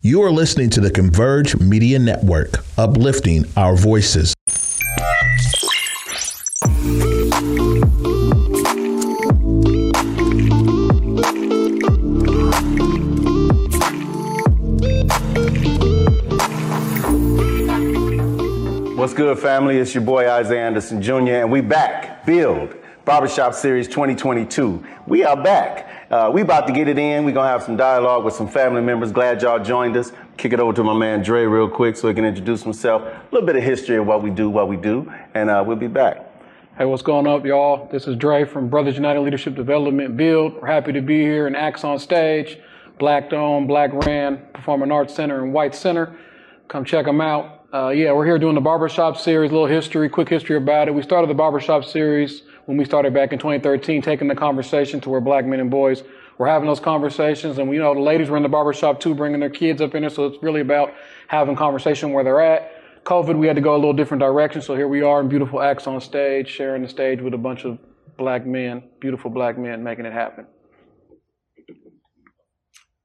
You are listening to the Converge Media Network, uplifting our voices. What's good, family? It's your boy Isaiah Anderson Jr., and we back. Build Barbershop Series 2022. We are back. Uh, we about to get it in. We're gonna have some dialogue with some family members. Glad y'all joined us. Kick it over to my man Dre real quick so he can introduce himself. A little bit of history of what we do, what we do, and uh, we'll be back. Hey, what's going up, y'all? This is Dre from Brothers United Leadership Development Build. We're happy to be here in Acts on Stage, Black Dome, Black Ran, Performing Arts Center, and White Center. Come check them out. Uh, yeah, we're here doing the barbershop series, a little history, quick history about it. We started the barbershop series when we started back in 2013, taking the conversation to where black men and boys were having those conversations. And we you know the ladies were in the barbershop too, bringing their kids up in there. So it's really about having conversation where they're at. COVID, we had to go a little different direction. So here we are in beautiful acts on stage, sharing the stage with a bunch of black men, beautiful black men, making it happen.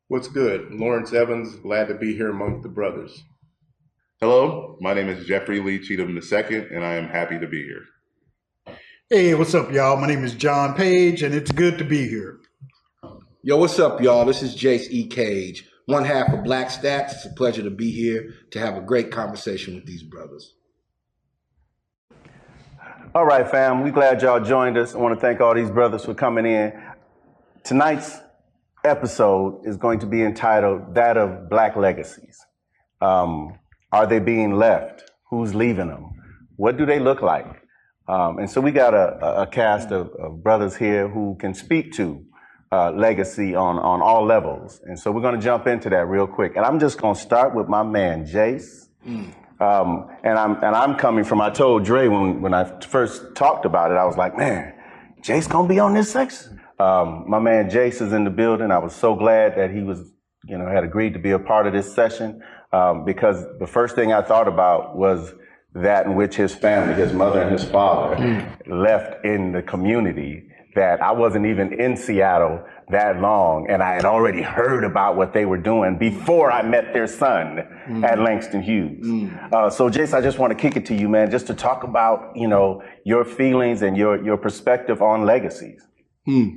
What's good? Lawrence Evans, glad to be here among the brothers. Hello, my name is Jeffrey Lee Cheatham II, and I am happy to be here. Hey, what's up, y'all? My name is John Page, and it's good to be here. Yo, what's up, y'all? This is Jace E. Cage, one half of Black Stax. It's a pleasure to be here to have a great conversation with these brothers. All right, fam. We glad y'all joined us. I want to thank all these brothers for coming in. Tonight's episode is going to be entitled "That of Black Legacies." Um, are they being left? Who's leaving them? What do they look like? Um, and so we got a, a cast of, of, brothers here who can speak to uh, legacy on, on all levels. And so we're going to jump into that real quick. And I'm just going to start with my man, Jace. Mm. Um, and I'm and I'm coming from. I told Dre when when I first talked about it, I was like, man, Jace gonna be on this section. Um, my man Jace is in the building. I was so glad that he was, you know, had agreed to be a part of this session um, because the first thing I thought about was that in which his family, his mother and his father, mm. left in the community. That I wasn't even in Seattle that long, and I had already heard about what they were doing before I met their son mm. at Langston Hughes. Mm. Uh, so, Jace, I just want to kick it to you, man, just to talk about you know your feelings and your your perspective on legacies. Hmm.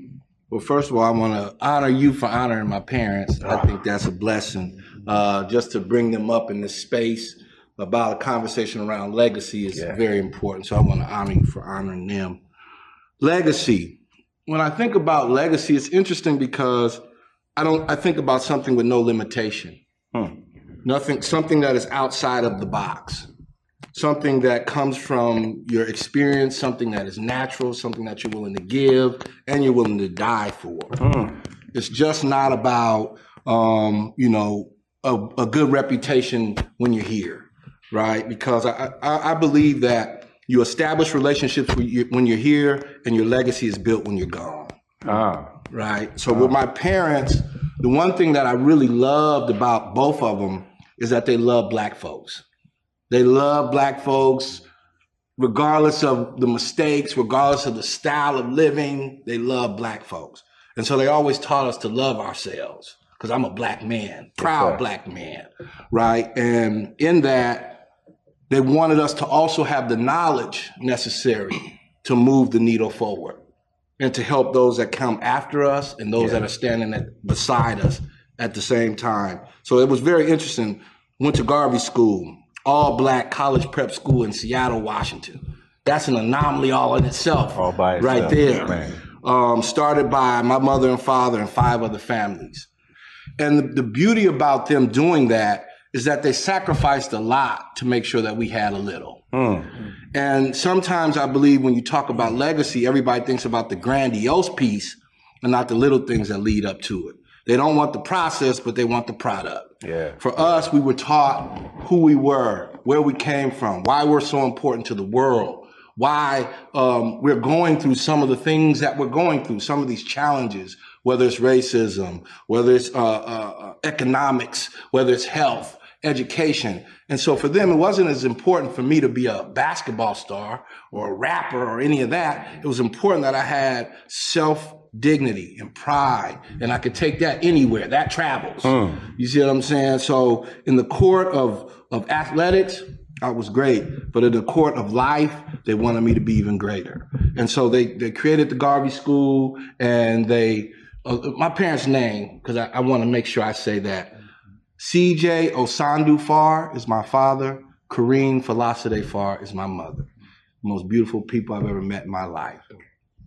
Well, first of all, I want to honor you for honoring my parents. I think that's a blessing uh, just to bring them up in this space about a conversation around legacy is yeah. very important. So I want to honor you for honoring them. Legacy. When I think about legacy, it's interesting because I don't. I think about something with no limitation. Hmm. Nothing. Something that is outside of the box. Something that comes from your experience. Something that is natural. Something that you're willing to give and you're willing to die for. Hmm. It's just not about um, you know a, a good reputation when you're here, right? Because I, I, I believe that you establish relationships when, you, when you're here and your legacy is built when you're gone. Ah. Right. So with my parents, the one thing that I really loved about both of them is that they love black folks. They love black folks regardless of the mistakes, regardless of the style of living, they love black folks. And so they always taught us to love ourselves because I'm a black man, proud yes, black man, right? And in that, they wanted us to also have the knowledge necessary to move the needle forward and to help those that come after us and those yeah. that are standing at, beside us at the same time. So it was very interesting. Went to Garvey School, all black college prep school in Seattle, Washington. That's an anomaly all in itself, all by itself. right there. Um, started by my mother and father and five other families. And the, the beauty about them doing that is that they sacrificed a lot to make sure that we had a little. Mm. And sometimes I believe when you talk about legacy, everybody thinks about the grandiose piece and not the little things that lead up to it. They don't want the process, but they want the product. Yeah. For us, we were taught who we were, where we came from, why we're so important to the world, why um, we're going through some of the things that we're going through, some of these challenges, whether it's racism, whether it's uh, uh, economics, whether it's health, education. And so for them, it wasn't as important for me to be a basketball star or a rapper or any of that. It was important that I had self dignity and pride, and I could take that anywhere. That travels. You see what I'm saying? So in the court of of athletics, I was great, but in the court of life, they wanted me to be even greater. And so they they created the Garvey School, and they uh, my parents' name because I, I want to make sure I say that. CJ Osandu Far is my father. Kareen Falasade Far is my mother. Most beautiful people I've ever met in my life.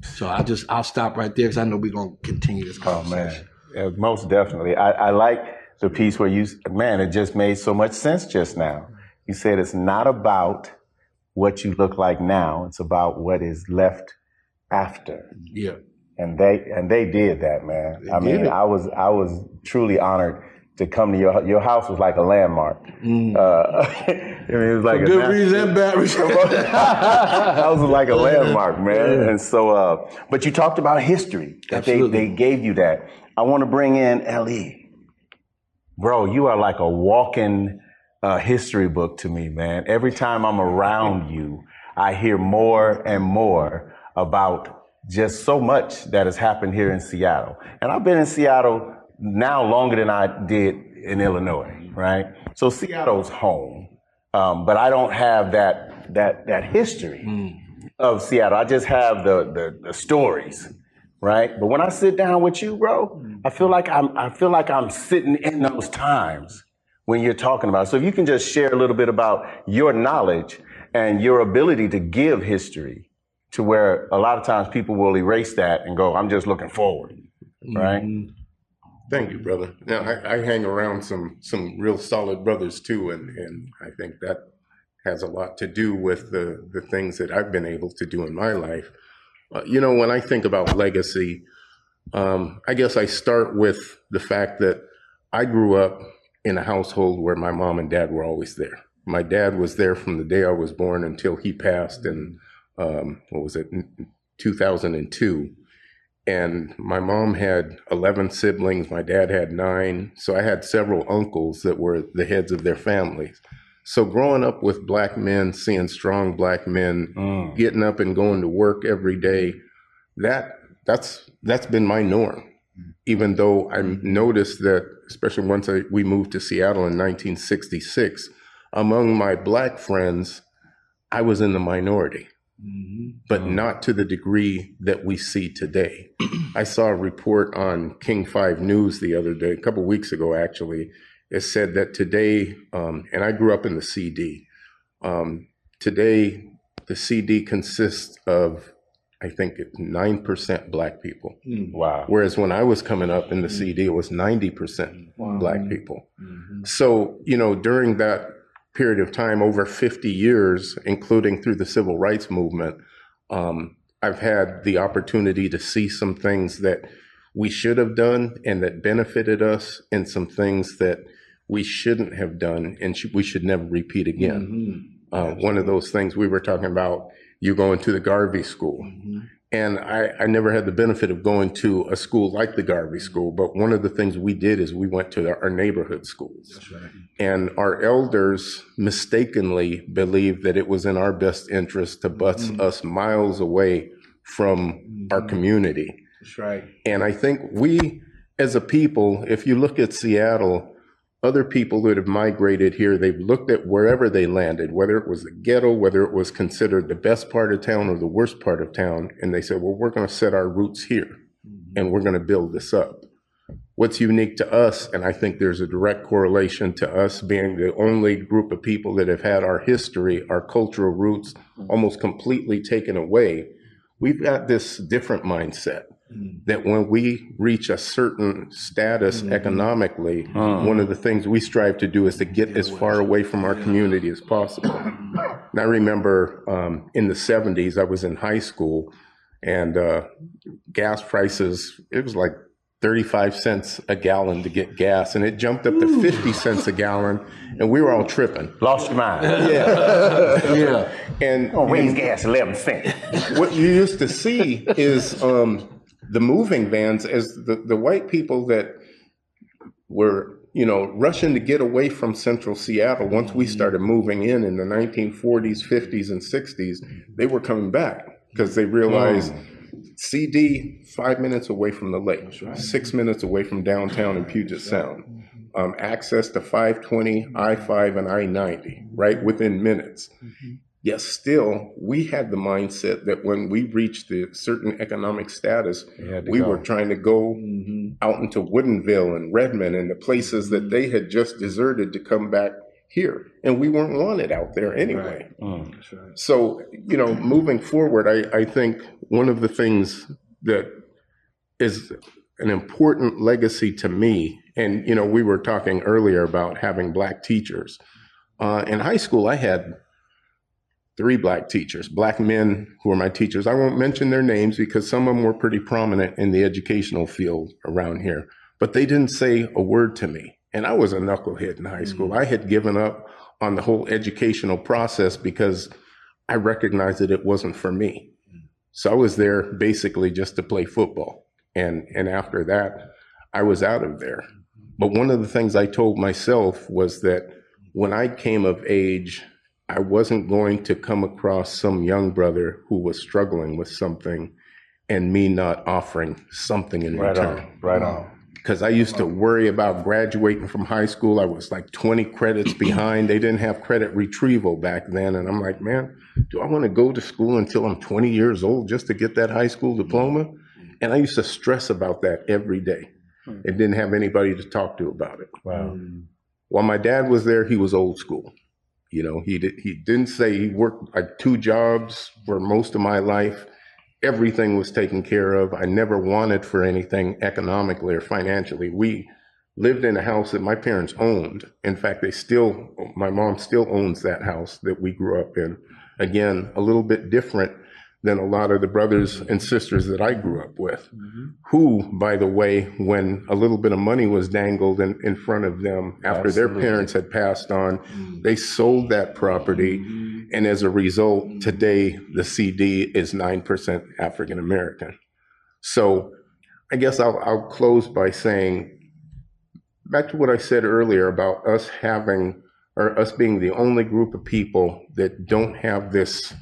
So I just I'll stop right there because I know we're gonna continue this Oh conversation. man, Yeah, most definitely. I, I like the piece where you, man, it just made so much sense just now. You said it's not about what you look like now; it's about what is left after. Yeah. And they and they did that, man. I mean, it. I was I was truly honored to come to your your house was like a landmark. Uh, I mean, it was like a Mm. Good na- reason and bad reason. that was like a landmark, man. And so, uh, but you talked about history that they, Absolutely. they gave you that. I want to bring in Le. Bro, you are like a walking uh, history book to me, man. Every time I'm around you, I hear more and more about just so much that has happened here in Seattle. And I've been in Seattle now longer than I did in Illinois, right? So Seattle's home. Um, but I don't have that that that history hmm. of Seattle. I just have the, the the stories, right? But when I sit down with you, bro, hmm. I feel like I'm I feel like I'm sitting in those times when you're talking about. it. So if you can just share a little bit about your knowledge and your ability to give history to where a lot of times people will erase that and go, I'm just looking forward, right? Mm-hmm. Thank you, brother. Now I, I hang around some some real solid brothers too, and and I think that has a lot to do with the the things that I've been able to do in my life. Uh, you know, when I think about legacy, um, I guess I start with the fact that I grew up in a household where my mom and dad were always there. My dad was there from the day I was born until he passed in um, what was it, 2002 and my mom had 11 siblings my dad had nine so i had several uncles that were the heads of their families. So growing up with black men seeing strong black men Mm. getting up and going to work every day that that's that's been my norm. Even though i noticed that especially once I, we moved to seattle in 1966 among my black friends i was in the minority but not to the degree that we see today. I saw a report on King 5 News the other day, a couple weeks ago actually. It said that today, um, and I grew up in the CD, um, today the CD consists of, I think, 9% black people. Wow. Whereas when I was coming up in the CD, it was 90% black people. So, you know, during that period of time, over 50 years, including through the civil rights movement, um, I've had the opportunity to see some things that we should have done and that benefited us, and some things that we shouldn't have done and sh- we should never repeat again. Uh, one of those things we were talking about, you going to the Garvey School. And I, I never had the benefit of going to a school like the Garvey mm-hmm. School, but one of the things we did is we went to our neighborhood schools. And our elders mistakenly believed that it was in our best interest to bus mm-hmm. us miles away from mm-hmm. our community. That's right. And I think we, as a people, if you look at Seattle, other people that have migrated here, they've looked at wherever they landed, whether it was the ghetto, whether it was considered the best part of town or the worst part of town, and they said, well, we're going to set our roots here mm-hmm. and we're going to build this up. What's unique to us, and I think there's a direct correlation to us being the only group of people that have had our history, our cultural roots mm-hmm. almost completely taken away, we've got this different mindset that when we reach a certain status economically, one of the things we strive to do is to get as far away from our community as possible. And I remember um, in the 70s, I was in high school and uh, gas prices, it was like 35 cents a gallon to get gas, and it jumped up to 50 cents a gallon, and we were all tripping. Lost your mind. Yeah. And Oh, raise gas 11 cents. what you used to see is um, the moving vans as the, the white people that were you know rushing to get away from central seattle once we started moving in in the 1940s 50s and 60s they were coming back because they realized CD, five minutes away from the lake, six minutes away from downtown in Puget Sound. Um, access to 520, I 5, and I 90, right within minutes. Yet still, we had the mindset that when we reached a certain economic status, we were trying to go mm-hmm. out into Woodinville and Redmond and the places that mm-hmm. they had just deserted to come back here. And we weren't wanted out there anyway. Mm, that's right. So, you know, moving forward, I, I think one of the things that is an important legacy to me, and, you know, we were talking earlier about having black teachers. Uh, in high school, I had three black teachers, black men who were my teachers. I won't mention their names because some of them were pretty prominent in the educational field around here, but they didn't say a word to me. And I was a knucklehead in high school. Mm. I had given up on the whole educational process because I recognized that it wasn't for me. Mm. So I was there basically just to play football. And, and after that, I was out of there. Mm-hmm. But one of the things I told myself was that when I came of age, I wasn't going to come across some young brother who was struggling with something and me not offering something in Right return on, right on. because I used to worry about graduating from high school. I was like 20 credits behind. They didn't have credit retrieval back then. And I'm like, man, do I want to go to school until I'm 20 years old just to get that high school diploma? And I used to stress about that every day hmm. and didn't have anybody to talk to about it. Wow. While my dad was there, he was old school. You know, he did, he didn't say he worked like two jobs for most of my life. Everything was taken care of. I never wanted for anything economically or financially. We lived in a house that my parents owned. In fact, they still, my mom still owns that house that we grew up in. Again, a little bit different than a lot of the brothers mm-hmm. and sisters that I grew up with, mm-hmm. who, by the way, when a little bit of money was dangled in, in front of them after their parents had passed on, mm. they sold that property. Mm-hmm. And as a result, today the CD is 9% African American. So I guess I'll, I'll close by saying back to what I said earlier about us having, or us being the only group of people that don't have this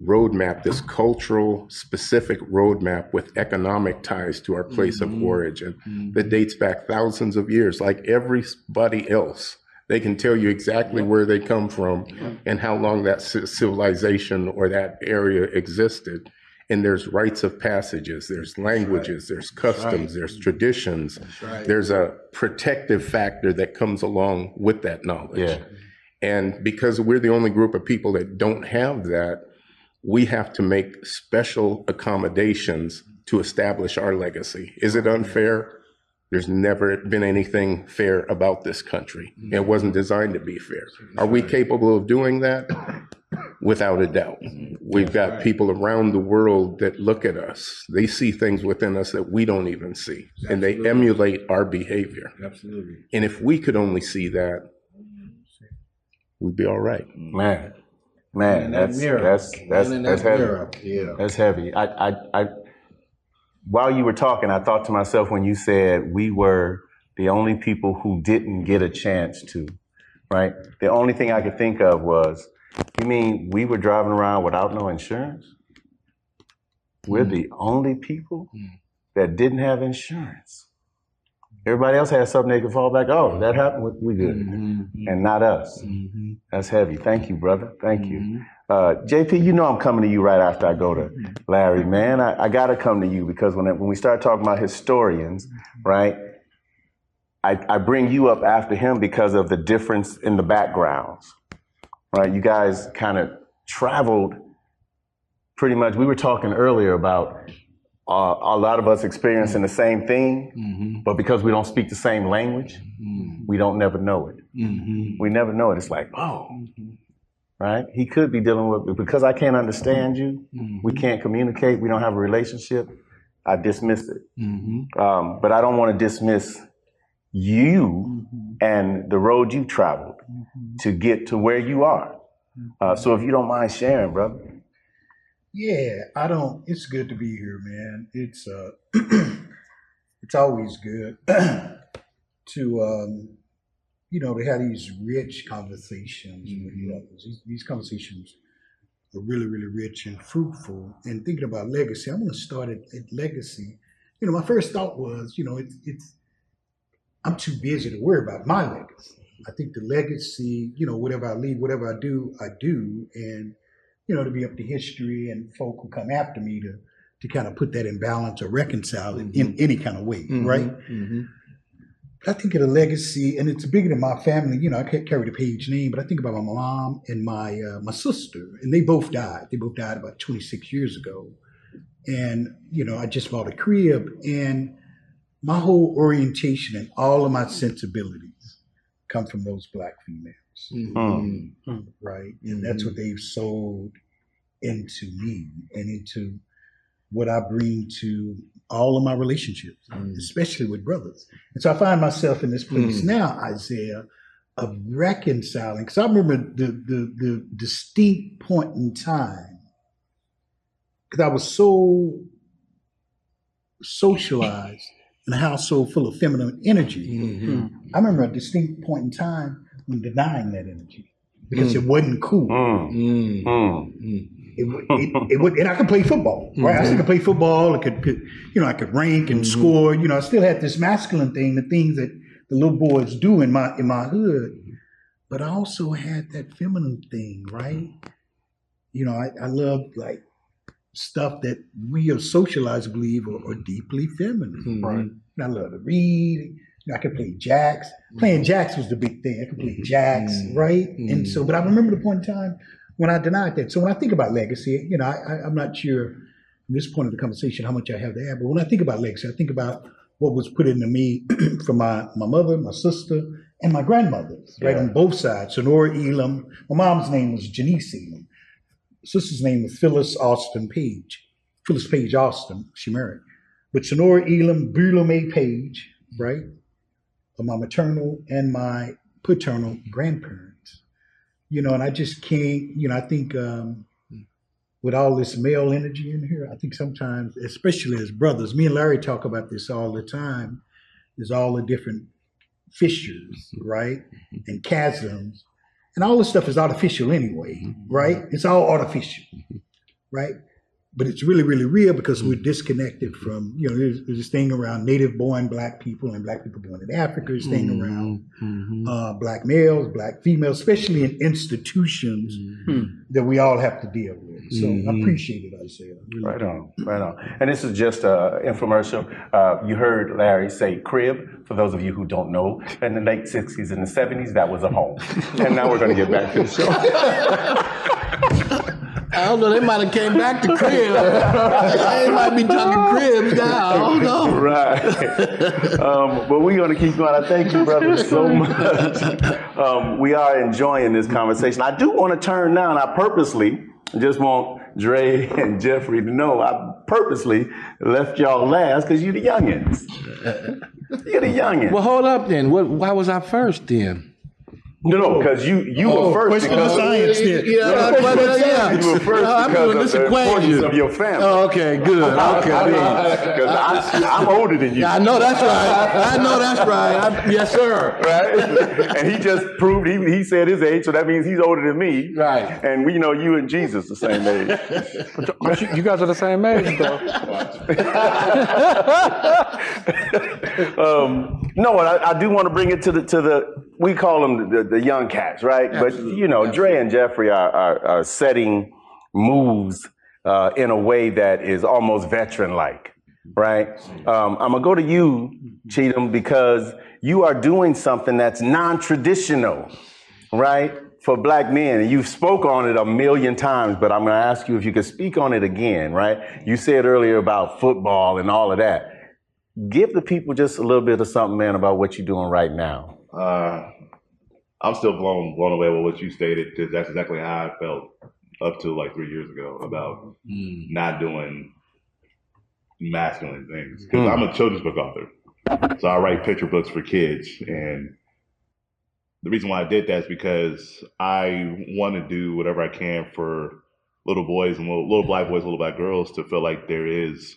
roadmap, this cultural specific roadmap with economic ties to our place of origin that dates back thousands of years, like everybody else. They can tell you exactly where they come from and how long that civilization or that area existed. And there's rites of passages, there's languages, there's customs, there's traditions. There's a protective factor that comes along with that knowledge. Yeah. And because we're the only group of people that don't have that, we have to make special accommodations to establish our legacy. Is it unfair? There's never been anything fair about this country. It wasn't designed to be fair. Are we capable of doing that? Without a doubt. Mm-hmm. We've got people around the world that look at us. They see things within us that we don't even see, and they emulate our behavior. Absolutely. And if we could only see that, we'd be all right. Man, man, that that's mirror. that's that's that's heavy. mirror. Yeah. That's heavy. I, I, I, while you were talking, I thought to myself when you said we were the only people who didn't get a chance to, right? The only thing I could think of was, you mean we were driving around without no insurance? We're mm-hmm. the only people mm. that didn't have insurance. Everybody else has something they could fall back. Oh, that happened. We good, mm-hmm. mm-hmm. and not us. Mm-hmm. That's heavy. Thank you, brother. Thank you. Uh, JP, you know I'm coming to you right after I go to Larry, man. I, I got to come to you because when, when we start talking about historians, right, I, I bring you up after him because of the difference in the backgrounds, right? You guys kind of traveled pretty much. We were talking earlier about uh, a lot of us experiencing the same thing, mm-hmm. but because we don't speak the same language, mm-hmm. we don't never know it. Mm-hmm. We never know it. It's like, oh, right? He could be dealing with because I can't understand you. We can't communicate. We don't have a relationship. I dismiss it, um, but I don't want to dismiss you and the road you traveled to get to where you are. Uh, so if you don't mind sharing, brother. Yeah, I don't. It's good to be here, man. It's uh, it's always good to um, you know to have these rich conversations with brothers. These, these conversations are really, really rich and fruitful. And thinking about legacy, I'm going to start at, at legacy. You know, my first thought was, you know, it's, it's I'm too busy to worry about my legacy. I think the legacy, you know, whatever I leave, whatever I do, I do, and you know, to be up to history and folk who come after me to to kind of put that in balance or reconcile it in any kind of way, right? Mm-hmm. I think of the legacy, and it's bigger than my family. You know, I can't carry the page name, but I think about my mom and my uh, my sister, and they both died. They both died about 26 years ago, and you know, I just bought a crib, and my whole orientation and all of my sensibilities come from those black females, Mm-hmm. right? And that's what they've sold into me and into what I bring to all of my relationships, especially with brothers. And so I find myself in this place Mm. now, Isaiah, of reconciling. Because I remember the, the the distinct point in time, because I was so socialized in a household full of feminine energy. Mm-hmm. I remember a distinct point in time when denying that energy because it wasn't cool. Mm, Mm. mm. It, it, it would, and I could play football, right? I still could play football. I could, could, you know, I could rank and score. You know, I still had this masculine thing, the things that the little boys do in my in my hood. But I also had that feminine thing, right? You know, I, I loved like stuff that we are socialized believe are, are deeply feminine. Right. And I love to read. I could play jacks. Playing mm-hmm. jacks was the big thing. I could play mm-hmm. jacks, mm-hmm. right? And so, but I remember the point in time when I denied that. So when I think about legacy, you know, I, I'm not sure at this point of the conversation how much I have to add, but when I think about legacy, I think about what was put into me from my, my mother, my sister, and my grandmothers, right, Yeah. on both sides. Sonora Elam. My mom's name was Janice Elam. Sister's name was Phyllis Austin Page. Phyllis Page Austin, she married. But Sonora Elam, Beulah May Page, right, are my maternal and my paternal grandparents. You know, and I just can't, you know, I think um, with all this male energy in here, I think sometimes, especially as brothers, me and Larry talk about this all the time, is all the different fissures, right? Mm-hmm. And chasms. And all this stuff is artificial anyway, mm-hmm. right? It's all artificial, mm-hmm. right? But it's really, really real because we're mm. disconnected from, you know, there's, there's this thing around native born black people and black people born in Africa, this thing mm-hmm. around mm-hmm. uh, black males, black females, especially in institutions mm-hmm. hmm. that we all have to deal with. So I appreciate it, Isaiah. Really Right on, right on. And this is just a infomercial. Uh, you heard Larry say crib. For those of you who don't know, in the late '60s and the '70s, that was a home. and now we're going to get back to the show. I don't know. They might have came back to crib. they might be talking cribs now. I don't know. right. Um, but we're going to keep going. I thank you, brother, so much. Um, we are enjoying this conversation. I do want to turn now, and I purposely just want Dre and Jeffrey to know I purposely left y'all last because you're the youngins. You're the youngins. Well, hold up then. What, why was I first then? No, no, because you you were first question of because science then. Yeah, but, uh, yeah. you were first No, I'm because doing of this the importance equation. of your family. Oh, okay, good. Okay, then. Because I'm, I'm older than you. Yeah, I know that's right. I know that's right. I, yes, sir. right? and he just proved he, he said his age, so that means he's older than me. Right. And we know you and Jesus the same age. Aren't you, you guys are the same age, though. um, no, I, I do want to bring it to the to the we call them the, the young cats, right? But you know, Dre and Jeffrey are are, are setting moves uh, in a way that is almost veteran like, right? Um, I'm gonna go to you, Cheatham, because you are doing something that's non-traditional, right? For black men, and you've spoke on it a million times, but I'm going to ask you if you could speak on it again, right? You said earlier about football and all of that give the people just a little bit of something, man, about what you're doing right now. Uh, I'm still blown blown away with what you stated because that's exactly how I felt up to like three years ago about not doing masculine things. Because Mm. I'm a children's book author, so I write picture books for kids, and the reason why I did that is because I want to do whatever I can for little boys and little, little black boys, little black girls to feel like there is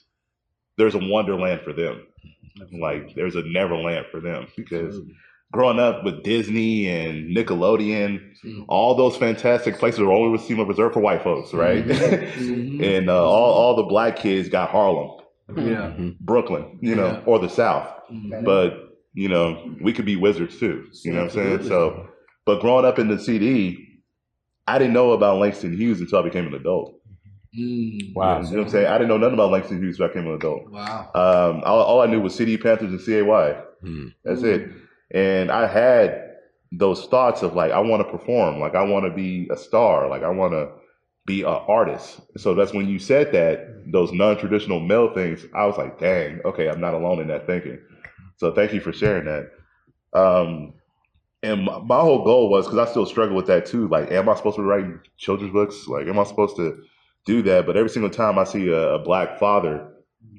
there's a wonderland for them, like there's a neverland for them because growing up with Disney and Nickelodeon, all those fantastic places were only seem reserved for white folks, right? and uh, all all the black kids got Harlem, Yeah. Brooklyn, you know, Yeah. or the South. But you know, we could be wizards too. You know what I'm saying? So, but growing up in the CD, I didn't know about Langston Hughes until I became an adult. Mm. Wow. You know what I'm saying? I didn't know nothing about Langston Hughes until I became an adult. Wow. Um, all, all I knew was CD Panthers and CAY. That's it. And I had those thoughts of like, I want to perform, like I want to be a star, like I want to be an artist. So that's when you said that those non-traditional male things. I was like, dang, okay, I'm not alone in that thinking. So thank you for sharing that. Um, and my, my whole goal was because I still struggle with that too. Like, am I supposed to be writing children's books? Like, am I supposed to do that? But every single time I see a, a black father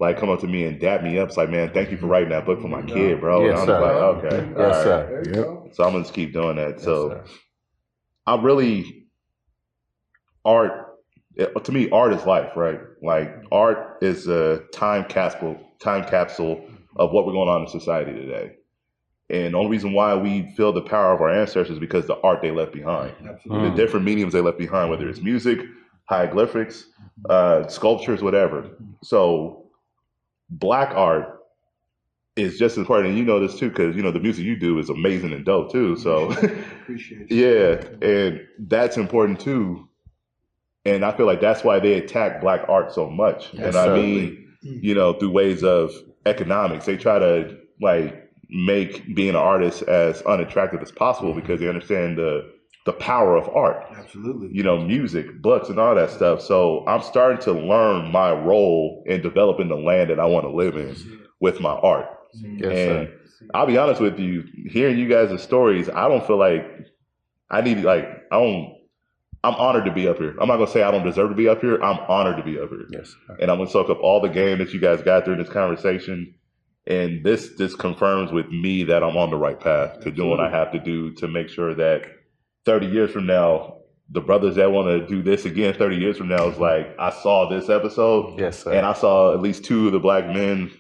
like come up to me and dap me up, it's like, man, thank you for writing that book for my kid, bro. Yes, and sir. I'm like, okay, Yes, all right. sir. Yep. So I'm gonna just keep doing that. so sir. I really art eh, to me art is life, right? Like art is a time capsule time capsule of what we're going on in society today. And the only reason why we feel the power of our ancestors is because the art they left behind. Absolutely. The different mediums they left behind, whether it's music, hieroglyphics, uh, sculptures, whatever. So black art is just as important. And you know this too, because you know the music you do is amazing and dope too. So Appreciate you. Yeah, and that's important too. And I feel like that's why they attack black art so much. Yes, and I sir. mean, you know, through ways of economics, they try to like make being an artist as unattractive as possible because they understand the the power of art. Absolutely. You know, music, books, and all that stuff. So I'm starting to learn my role in developing the land that I want to live in with my art. Mm-hmm. Yes, and sir. I'll be honest with you, hearing you guys' stories, I don't feel like I need like I don't. I'm honored to be up here. I'm not gonna say I don't deserve to be up here. I'm honored to be up here, Yes, sir. and I'm gonna soak up all the game that you guys got through this conversation. And this this confirms with me that I'm on the right path to doing what I have to do to make sure that 30 years from now, the brothers that want to do this again 30 years from now is like I saw this episode Yes, sir. and I saw at least two of the black men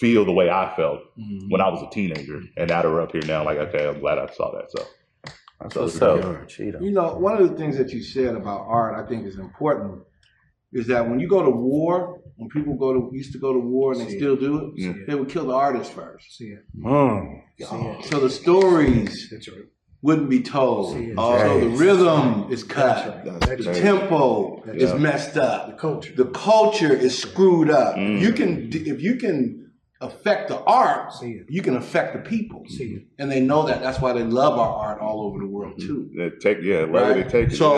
feel the way I felt Mhm. when I was a teenager, and now they're up here now. Like, okay, I'm glad I saw that. So, That's so what's it's up. good. Cheetah. You know, one of the things that you said about art, I think is important, is that when you go to war, when people go to used to go to war and they still do it, Yeah. they would kill the artist first. See it. Mm. So the stories That's right. Wouldn't be told. See it. The rhythm is cut. Right. The That's tempo is Yeah. messed The up. culture. The culture is screwed up. Mm. You can if you can affect the art, See you can affect the people. See. And they know that. That's why they love our art all over the world too. Yeah, take yeah, let Right? it take it. So,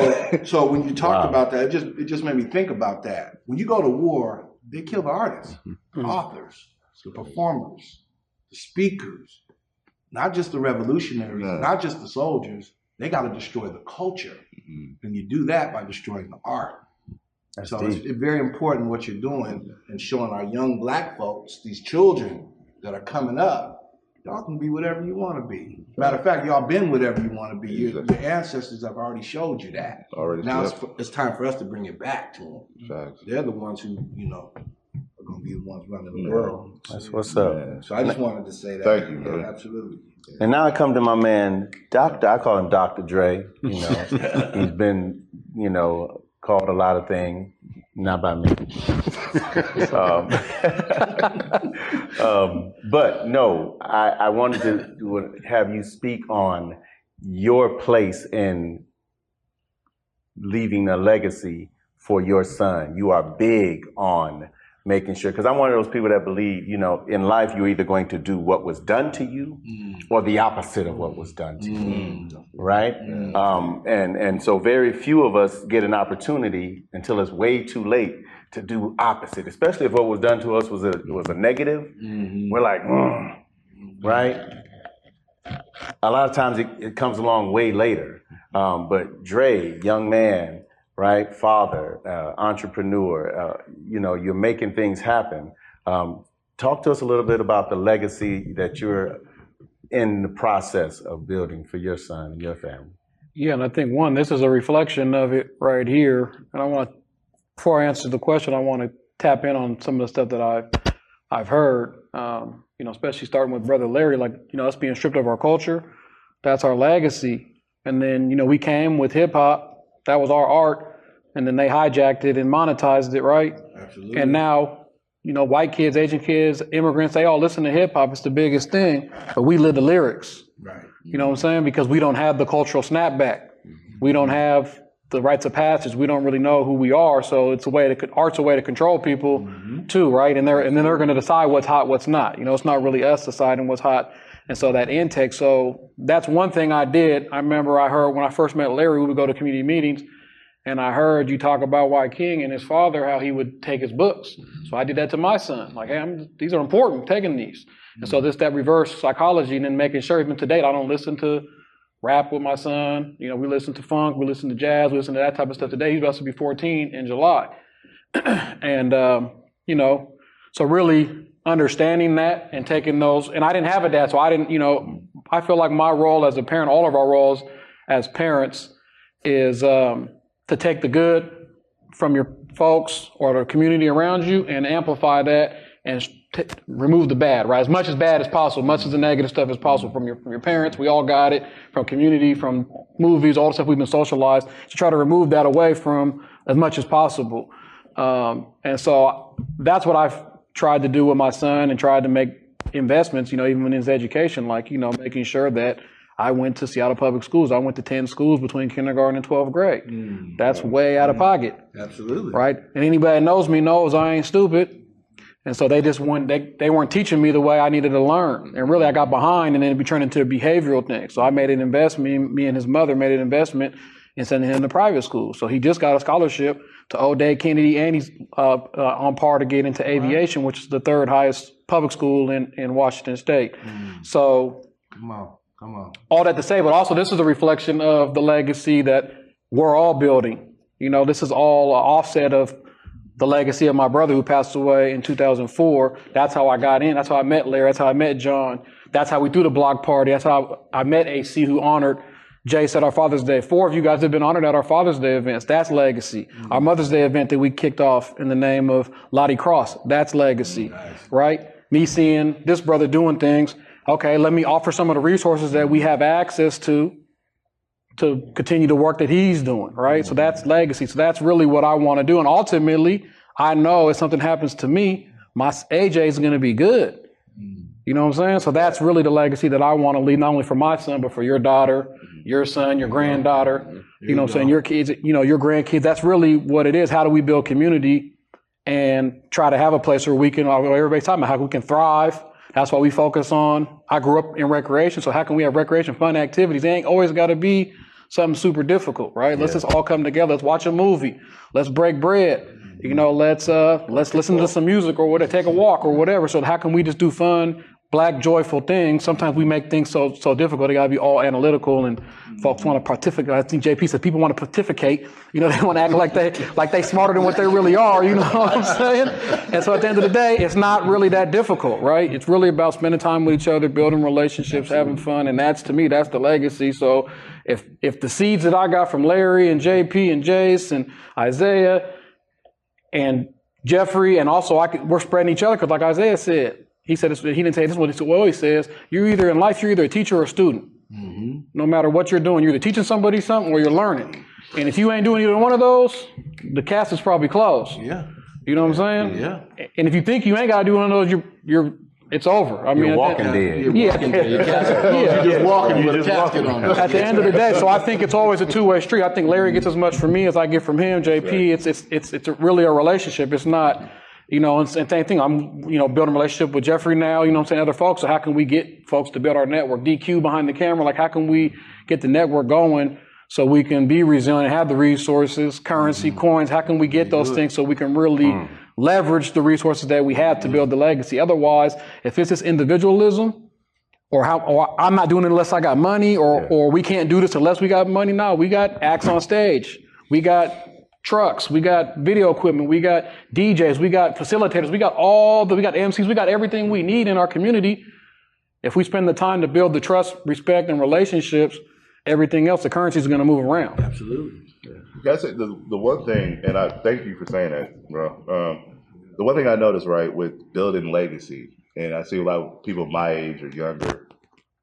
so when you talked Wow. about that, it just it just made me think about that. When you go to war, they kill the artists, the authors, the performers, the speakers, not just the revolutionaries, No. not just the soldiers. They got to destroy the culture, Mhm. and you do that by destroying the art. That's so deep. it's, very important what you're doing and showing our young black folks, these children that are coming up. Y'all can be whatever you want to be. Matter of fact, y'all been whatever you want to be. Your, your ancestors have already showed you that. already Now it's, it's time for us to bring it back to them. They're the ones who, you know, going to be the ones running the Yeah. world. That's what's up. Yeah. So I just wanted to say that. Thank you, Yeah, man. absolutely. And now I come to my man, Doctor. I call him Doctor Dre. You know, he's been, you know, called a lot of things, not by me. um, um, but no, I, I wanted to have you speak on your place in leaving a legacy for your son. You are big on making sure, because I'm one of those people that believe, you know, in life you're either going to do what was done to you or the opposite of what was done to you, right? Um, and and so very few of us get an opportunity until it's way too late to do opposite, especially if what was done to us was a was a negative. We're like, "Mm," right? A lot of times it, it comes along way later. Um, but Dre, young man, right, father, uh, entrepreneur, uh, you know, you're making things happen. Um, talk to us a little bit about the legacy that you're in the process of building for your son and your family. Yeah, and I think one, this is a reflection of it right here. And I want, to, before I answer the question, I want to tap in on some of the stuff that I've I've heard. Um, you know, especially starting with Brother Larry, like, you know, us being stripped of our culture, that's our legacy. And then, you know, we came with hip hop, that was our art, and then they hijacked it and monetized it, right? Absolutely. And now, you know, white kids, Asian kids, immigrants, they all listen to hip hop. It's the biggest thing, but we live the lyrics. Right. You know what I'm saying? Because we don't have the cultural snapback. Mm-hmm. We don't have the rites of passage. We don't really know who we are. So it's a way to art's a way to control people mm-hmm. too, right? And they're and then they're going to decide what's hot, what's not. You know, it's not really us deciding what's hot. And so that intake. So that's one thing I did. I remember I heard when I first met Larry, we would go to community meetings, and I heard you talk about Wyking and his father, how he would take his books. So I did that to my son. Like, hey, I'm, these are important. I'm taking these. And so this that reverse psychology, and then making sure even to date, I don't listen to rap with my son. You know, we listen to funk, we listen to jazz, we listen to that type of stuff. Today he's about to be 14 in July, and um, you know, so really understanding that and taking those. And I didn't have a dad, so I didn't. You know, I feel like my role as a parent, all of our roles as parents, is um, to take the good from your folks or the community around you and amplify that and t- remove the bad, right? As much as bad as possible, much as the negative stuff as possible from your from your parents. We all got it from community, from movies, all the stuff we've been socialized to try to remove that away from as much as possible. Um, and so that's what I've tried to do with my son and tried to make investments, you know, even in his education, like, you know, making sure that I went to Seattle Public Schools. I went to 10 schools between kindergarten and 12th grade. Mm, That's way out of mm. pocket Absolutely. right? And anybody that knows me knows I ain't stupid. And so they just weren't they, they weren't teaching me the way I needed to learn. And really I got behind and then it be turned into a behavioral thing. So I made an investment, me, me and his mother made an investment in sending him to private school. So he just got a scholarship to Old O'Dea Kennedy and he's uh, uh, on par to get into aviation, which is the third highest public school in, in Washington State. So Come on. Come on. all that to say, but also this is a reflection of the legacy that we're all building. You know, this is all an offset of the legacy of my brother who passed away in 2004. That's how I got in. That's how I met Larry. That's how I met John. That's how we threw the block party. That's how I met AC who honored Jace said our Father's Day. Four of you guys have been honored at our Father's Day events. That's legacy. Mm-hmm. Our Mother's Day event that we kicked off in the name of Lottie Cross. That's legacy, mm, right? Me seeing this brother doing things. Okay, let me offer some of the resources that we have access to to continue the work that he's doing, right? So mm-hmm. that's legacy. So that's really what I want to do. And ultimately, I know if something happens to me, my AJ is going to be good. Mm. You know what I'm saying? So that's really the legacy that I want to leave, not only for my son, but for your daughter, your son, your granddaughter, you know what I'm saying? Your kids, you know, your grandkids. That's really what it is. How do we build community and try to have a place where we can, everybody's talking about how we can thrive. That's what we focus on. I grew up in recreation, so how can we have recreation, fun activities? They ain't always got to be something super difficult, right? Let's just all come together. Let's watch a movie. Let's break bread. You know, let's uh, let's listen to some music or whatever, take a walk or whatever. So how can we just do fun, black, joyful thing, Sometimes we make things so so difficult. They got to be all analytical, and folks want to pontificate. I think JP said people want to pontificate. You know, they want to act like they like they smarter than what they really are. You know what I'm saying? And so at the end of the day, it's not really that difficult, right? It's really about spending time with each other, building relationships, having fun, and that's to me that's the legacy. So if if the seeds that I got from Larry and JP and Jace and Isaiah and Jeffrey, and also I could, we're spreading each other because, like Isaiah said, he said this, he didn't say this. What he always says: you're either in life, you're either a teacher or a student. Mm-hmm. No matter what you're doing, you're either teaching somebody something or you're learning. And if you ain't doing either one of those, the cast is probably closed. Yeah. You know what I'm saying? Yeah. And if you think you ain't got to do one of those, you're you're it's over. I mean, You're walking that- dead. You're Yeah. walking there. Your casket- Yeah. You're just walking You're with a just casket walking. on. it. at the end of the day. So I think it's always a two-way street. I think Larry gets as much from me as I get from him. JP, it's it's it's it's really a relationship. It's not, you know, and same thing. I'm you know building a relationship with Jeffrey now. You know, what I'm saying other folks. So how can we get folks to build our network? DQ behind the camera. Like how can we get the network going? So we can be resilient, have the resources, currency, mm-hmm. coins. How can we get those things so we can really mm. leverage the resources that we have to mm-hmm. build the legacy? Otherwise, if it's this individualism, or how or I'm not doing it unless I got money, or or we can't do this unless we got money. No, we got acts on stage, we got trucks, we got video equipment, we got DJs, we got facilitators, we got all the we got MCs, we got everything we need in our community. If we spend the time to build the trust, respect, and relationships, everything else, the currency is going to move around. Absolutely. That's it. The, the one thing, and I thank you for saying that, bro. Um, the one thing I noticed, right, with building legacy and I see a lot of people my age or younger,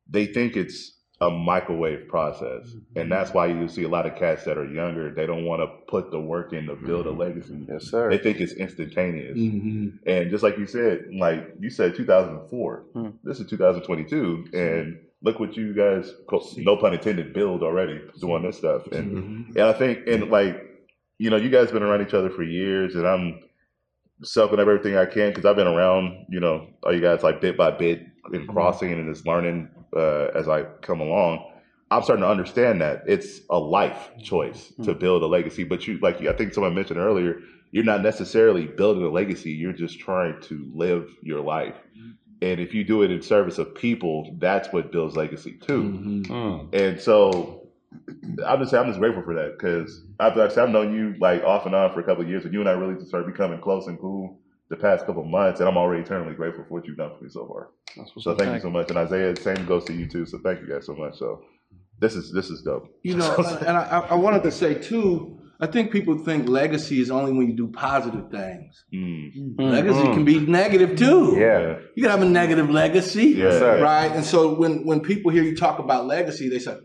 they think it's a microwave process, and that's why you see a lot of cats that are younger. They don't want to put the work in to build a legacy. Yes, sir. They think it's instantaneous. Mhm. And just like you said, like you said, 2004. Hmm. This is 2022, and look what you guys, no pun intended, build already doing this stuff. And Mhm. and I think, and like, you know, you guys been around each other for years, and I'm soaking up everything I can because I've been around, you know, all you guys like bit by bit and crossing and just learning uh, as I come along. I'm starting to understand that it's a life choice to build a legacy. But you, like I think someone mentioned earlier, you're not necessarily building a legacy. You're just trying to live your life. And if you do it in service of people, that's what builds legacy too. Mhm. Mm. And so I'm just I'm just grateful for that because I've like I said, I've known you like off and on for a couple of years, and you and I really just started becoming close and cool the past couple of months, and I'm already eternally grateful for what you've done for me so far. So thank you so much, and Isaiah, same goes to you too. So thank you guys so much. So this is this is dope. You know, and I, I wanted to say too, I think people think legacy is only when you do positive things. Mm. Legacy can be negative too. Yeah. You can have a negative legacy, Yes, sir. right? And so when when people hear you talk about legacy, they say,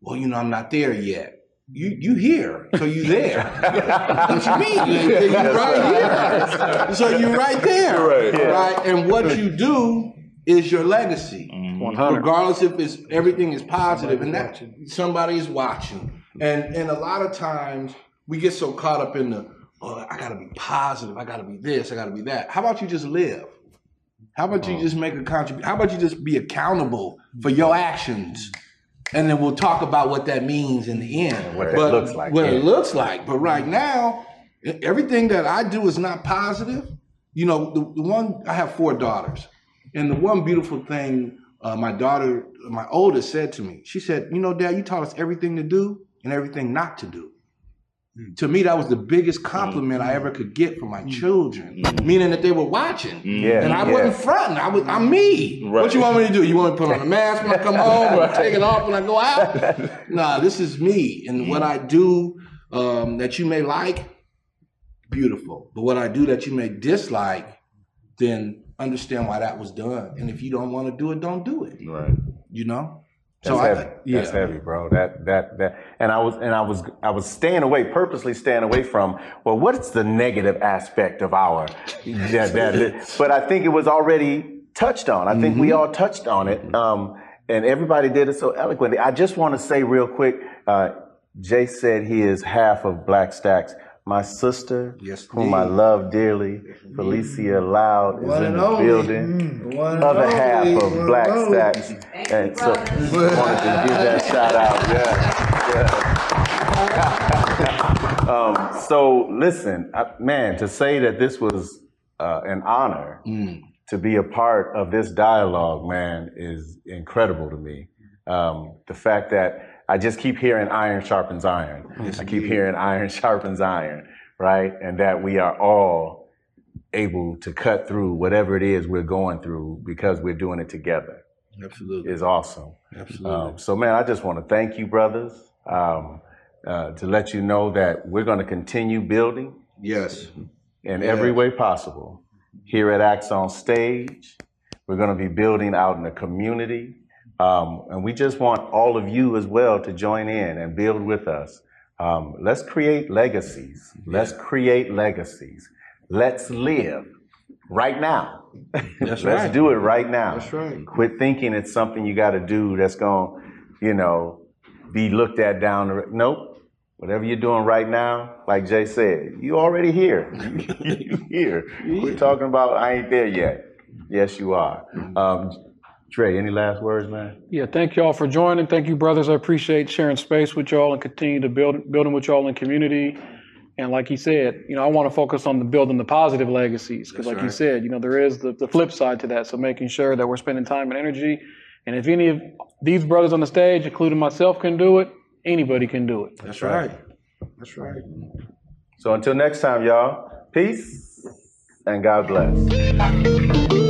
"Well, you know, I'm not there yet." You you here, so you there. what you mean? You, you right here. So you're right there, Right. Yeah. right? And what you do is your legacy, mm-hmm. 100. regardless if it's everything is positive, and that somebody is watching. And and a lot of times we get so caught up in the, oh, I gotta be positive, I gotta be this, I gotta be that. How about you just live? How about you mm. just make a contribution? How about you just be accountable for your actions? And then we'll talk about what that means in the end. what that looks like, What yeah. it looks like. But right now, e- everything that I do is not positive. You know, the, the one, I have four daughters. And the one beautiful thing uh, my daughter, my oldest, said to me, she said, You know, Dad, you taught us everything to do and everything not to do. Mm. To me, that was the biggest mm. compliment I ever could get from my mm. children, meaning that they were watching. Yeah. And I yeah. wasn't fronting. I was, I'm me. Right. What you want me to do? You want me to put on a mask when I come home or take it off when I go out? nah, this is me. And what I do um, that you may like, beautiful. But what I do that you may dislike, then understand why that was done. And if you don't want to do it, don't do it. Right. You know? That's I- heavy. That's heavy, bro. That that that. And I was and I was I was staying away, purposely staying away from. Well, what's the negative aspect of our? that, that, but I think it was already touched on. I think we all touched on it, um, and everybody did it so eloquently. I just want to say real quick. Uh, Jay said he is half of Black Stax. My sister, Yes, whom I love dearly, Felicia Loud, is One in the only. building. One Other half One of and Black only. Stax. And so wanted to give that shout out. Yeah. yeah. um, so listen, I, man, to say that this was uh, an honor Mm. to be a part of this dialogue, man, is incredible to me. Um, the fact that I just keep hearing iron sharpens iron. I keep hearing iron sharpens iron, right? And that we are all able to cut through whatever it is we're going through because we're doing it together Absolutely. is awesome. Absolutely. Um, so, man, I just want to thank you, brothers, um, uh, to let you know that we're going to continue building yes. in Yeah. every way possible here at Acts on Stage. We're going to be building out in the community. Um, and we just want all of you as well to join in and build with us. Um, let's create legacies. Let's create legacies. Let's live right now. That's Let's right. do it right now. That's right. Quit thinking it's something you got to do that's going to, you know, be looked at down the road. Nope. Whatever you're doing right now, like Jay said, you already here. you here. We're talking about I ain't there yet. Yes, you are. Um, Trey, any last words, man? Yeah, thank y'all for joining. Thank you, brothers. I appreciate sharing space with y'all and continue to build building with y'all in community. And like he said, you know, I want to focus on the building the positive legacies because, like he right. said, you know, there is the, the flip side to that. So making sure that we're spending time and energy. And if any of these brothers on the stage, including myself, can do it, anybody can do it. That's right. That's right. So until next time, y'all, peace and God bless.